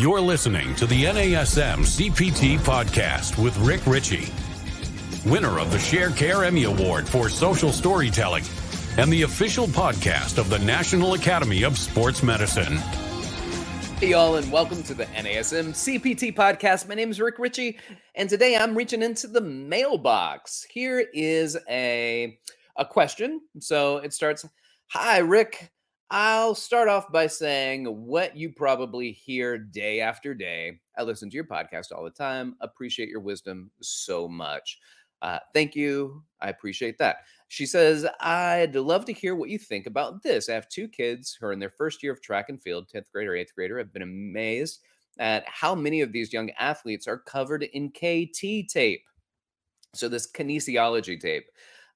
You're listening to the NASM CPT podcast with Rick Richey, winner of the Sharecare Emmy Award for Social Storytelling and the official podcast of the National Academy of Sports Medicine. Hey, y'all, and welcome to the NASM CPT podcast. My name is Rick Richey, and today I'm reaching into the mailbox. Here is a, a question. So it starts Hi, Rick. I'll start off by saying what you probably hear day after day. I listen to your podcast all the time. Appreciate your wisdom so much. Uh, thank you. I appreciate that. She says, I'd love to hear what you think about this. I have two kids who are in their first year of track and field, 10th grader, 8th grader. I've been amazed at how many of these young athletes are covered in KT tape. So, this kinesiology tape.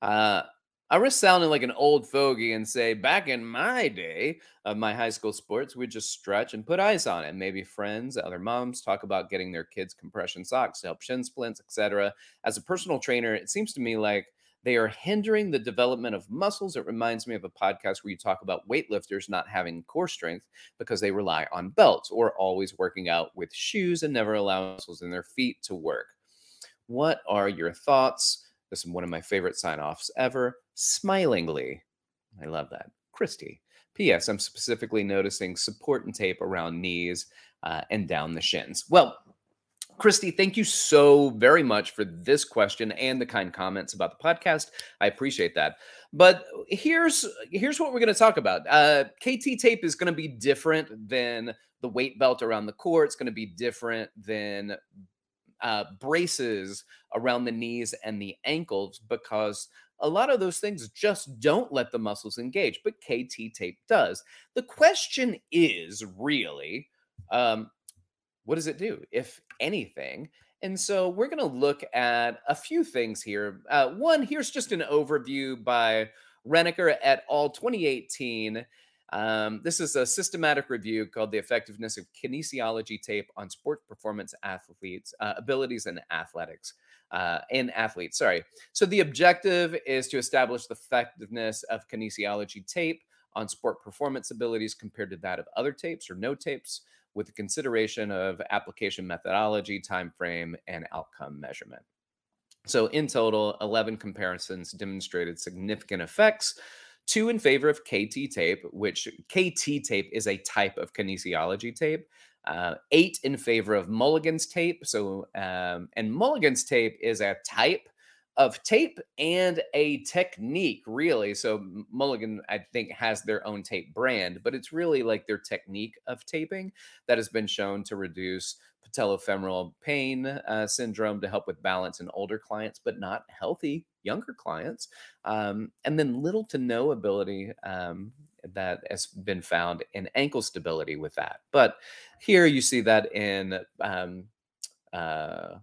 Uh, I risk sounding like an old fogey and say, back in my day of my high school sports, we'd just stretch and put ice on it. Maybe friends, other moms talk about getting their kids compression socks to help shin splints, etc. As a personal trainer, it seems to me like they are hindering the development of muscles. It reminds me of a podcast where you talk about weightlifters not having core strength because they rely on belts or always working out with shoes and never allow muscles in their feet to work. What are your thoughts? This is one of my favorite sign offs ever. Smilingly. I love that. Christy. P.S. I'm specifically noticing support and tape around knees uh, and down the shins. Well, Christy, thank you so very much for this question and the kind comments about the podcast. I appreciate that. But here's here's what we're going to talk about. Uh, KT tape is going to be different than the weight belt around the core. It's going to be different than uh, braces around the knees and the ankles because a lot of those things just don't let the muscles engage, but KT tape does. The question is really, um, what does it do, if anything? And so we're going to look at a few things here. Uh, one, here's just an overview by Reneker et al. 2018. Um, this is a systematic review called The Effectiveness of Kinesiology Tape on Sport Performance Athletes, uh, Abilities and Athletics. Uh, in athletes, sorry. So the objective is to establish the effectiveness of kinesiology tape on sport performance abilities compared to that of other tapes or no tapes with the consideration of application methodology, time frame, and outcome measurement. So in total, 11 comparisons demonstrated significant effects two in favor of KT tape, which KT tape is a type of kinesiology tape. Uh, eight in favor of Mulligan's tape. So, um, and Mulligan's tape is a type of tape and a technique, really. So, Mulligan, I think, has their own tape brand, but it's really like their technique of taping that has been shown to reduce patellofemoral pain uh, syndrome to help with balance in older clients, but not healthy younger clients. Um, and then little to no ability um, that has been found in ankle stability with that. But here you see that in um, uh,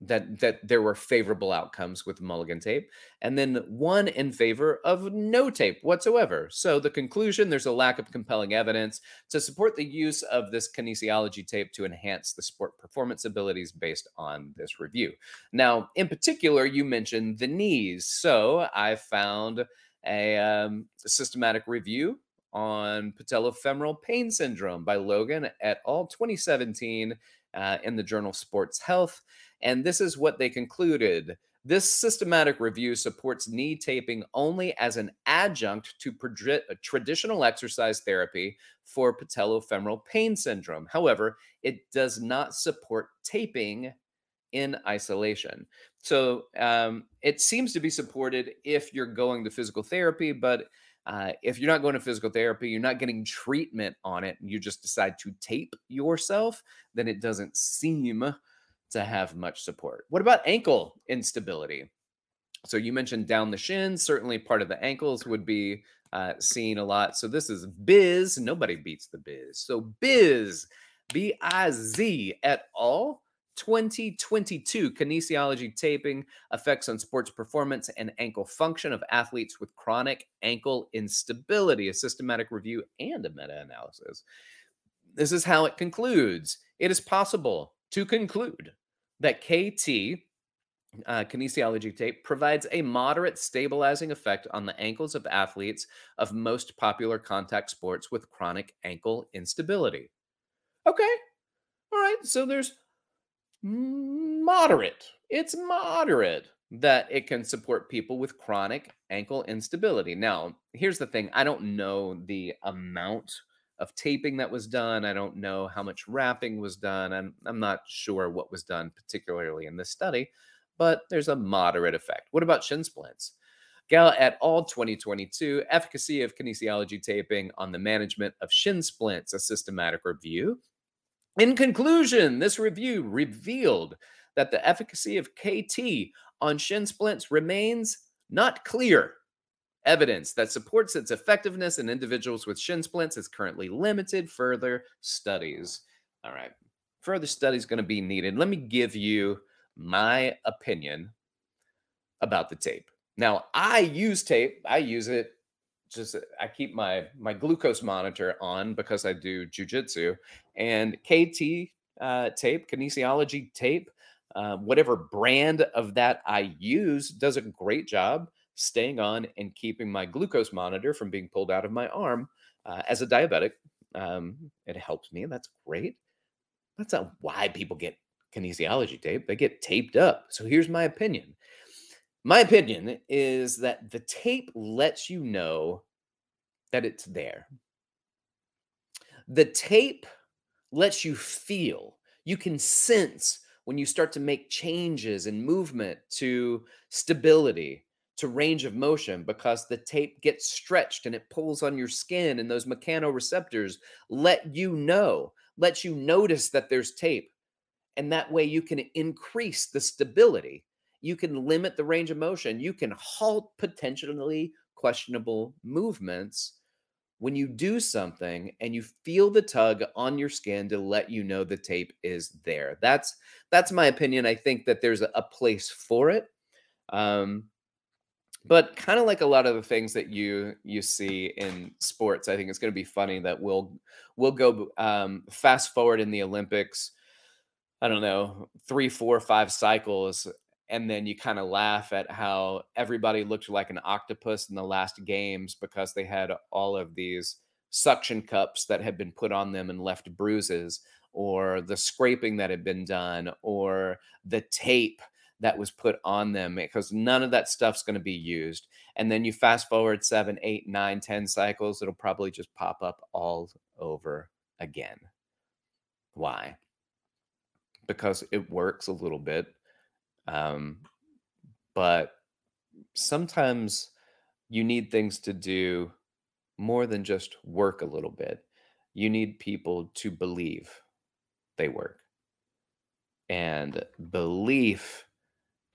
that that there were favorable outcomes with mulligan tape and then one in favor of no tape whatsoever. So the conclusion there's a lack of compelling evidence to support the use of this kinesiology tape to enhance the sport performance abilities based on this review. Now in particular you mentioned the knees. So i found a, um, systematic review on patellofemoral pain syndrome by logan et al. 2017 uh, in the journal sports health and this is what they concluded. This systematic review supports knee taping only as an adjunct to uh, traditional exercise therapy for patellofemoral pain syndrome. However, it does not support taping in isolation. So um, it seems to be supported if you're going to physical therapy, but uh, if you're not going to physical therapy, you're not getting treatment on it, and you just decide to tape yourself, then it doesn't seem to have much support. What about ankle instability? So you mentioned down the shins, certainly part of the ankles would be uh, seen a lot. So this is Biz. Nobody beats the Biz. So Biz, B I Z et al. 2022 kinesiology taping effects on sports performance and ankle function of athletes with chronic ankle instability, a systematic review and a meta analysis. This is how it concludes. It is possible to conclude that KT, uh, kinesiology tape, provides a moderate stabilizing effect on the ankles of athletes of most popular contact sports with chronic ankle instability. Okay. All right, so there's moderate. It's moderate that it can support people with chronic ankle instability. Now, here's the thing I don't know the amount of taping that was done. I don't know how much wrapping was done. I'm, I'm not sure what was done, particularly in this study, but there's a moderate effect. What about shin splints? Gala et al. 2022, efficacy of kinesiology taping on the management of shin splints, a systematic review. In conclusion, this review revealed that the efficacy of KT on shin splints remains not clear. Evidence that supports its effectiveness in individuals with shin splints is currently limited. Further studies. All right. Further studies going to be needed. Let me give you my opinion about the tape. Now, I use tape. I use it just I keep my my glucose monitor on because I do jujitsu and KT uh, tape, kinesiology tape, uh, whatever brand of that I use does a great job staying on and keeping my glucose monitor from being pulled out of my arm. Uh, as a diabetic, um, it helps me, and that's great. That's not why people get kinesiology tape; they get taped up. So here's my opinion. My opinion is that the tape lets you know that it's there. The tape lets you feel, you can sense when you start to make changes in movement to stability, to range of motion, because the tape gets stretched and it pulls on your skin, and those mechanoreceptors let you know, let you notice that there's tape. And that way you can increase the stability you can limit the range of motion. You can halt potentially questionable movements when you do something and you feel the tug on your skin to let you know the tape is there. That's that's my opinion. I think that there's a, place for it. Um, but kind of like a lot of the things that you you see in sports, I think it's going to be funny that we'll we'll go um, fast forward in the Olympics. I don't know, three, four, five cycles, and then you kind of laugh at how everybody looked like an octopus in the last games because they had all of these suction cups that had been put on them and left bruises or the scraping that had been done or the tape that was put on them because none of that stuff's going to be used. And then you fast forward seven eight nine ten cycles it'll probably just pop up all over again. Why? Because it works a little bit um, but sometimes you need things to do more than just work a little bit. You need people to believe they work. And belief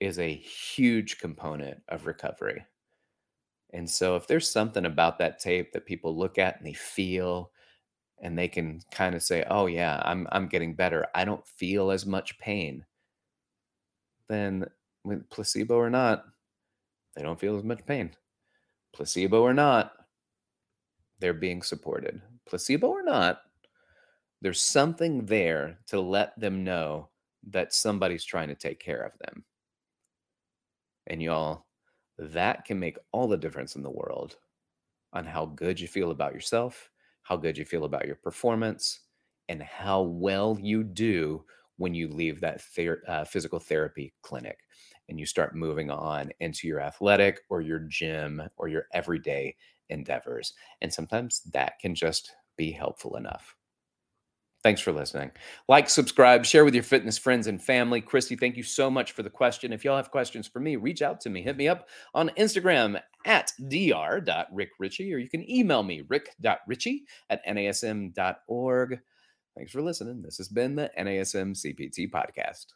is a huge component of recovery. And so if there's something about that tape that people look at and they feel and they can kind of say, "Oh yeah, I'm I'm getting better. I don't feel as much pain." Then with placebo or not, they don't feel as much pain. Placebo or not, they're being supported. Placebo or not, there's something there to let them know that somebody's trying to take care of them. And y'all, that can make all the difference in the world on how good you feel about yourself, how good you feel about your performance, and how well you do when you leave that ther- uh, physical therapy clinic and you start moving on into your athletic or your gym or your everyday endeavors. And sometimes that can just be helpful enough. Thanks for listening. Like, subscribe, share with your fitness friends and family. Christy, thank you so much for the question. If y'all have questions for me, reach out to me. Hit me up on Instagram at dr.rickrichey, or you can email me, rick.richey at nasm.org. Thanks for listening. This has been the NASM CPT podcast.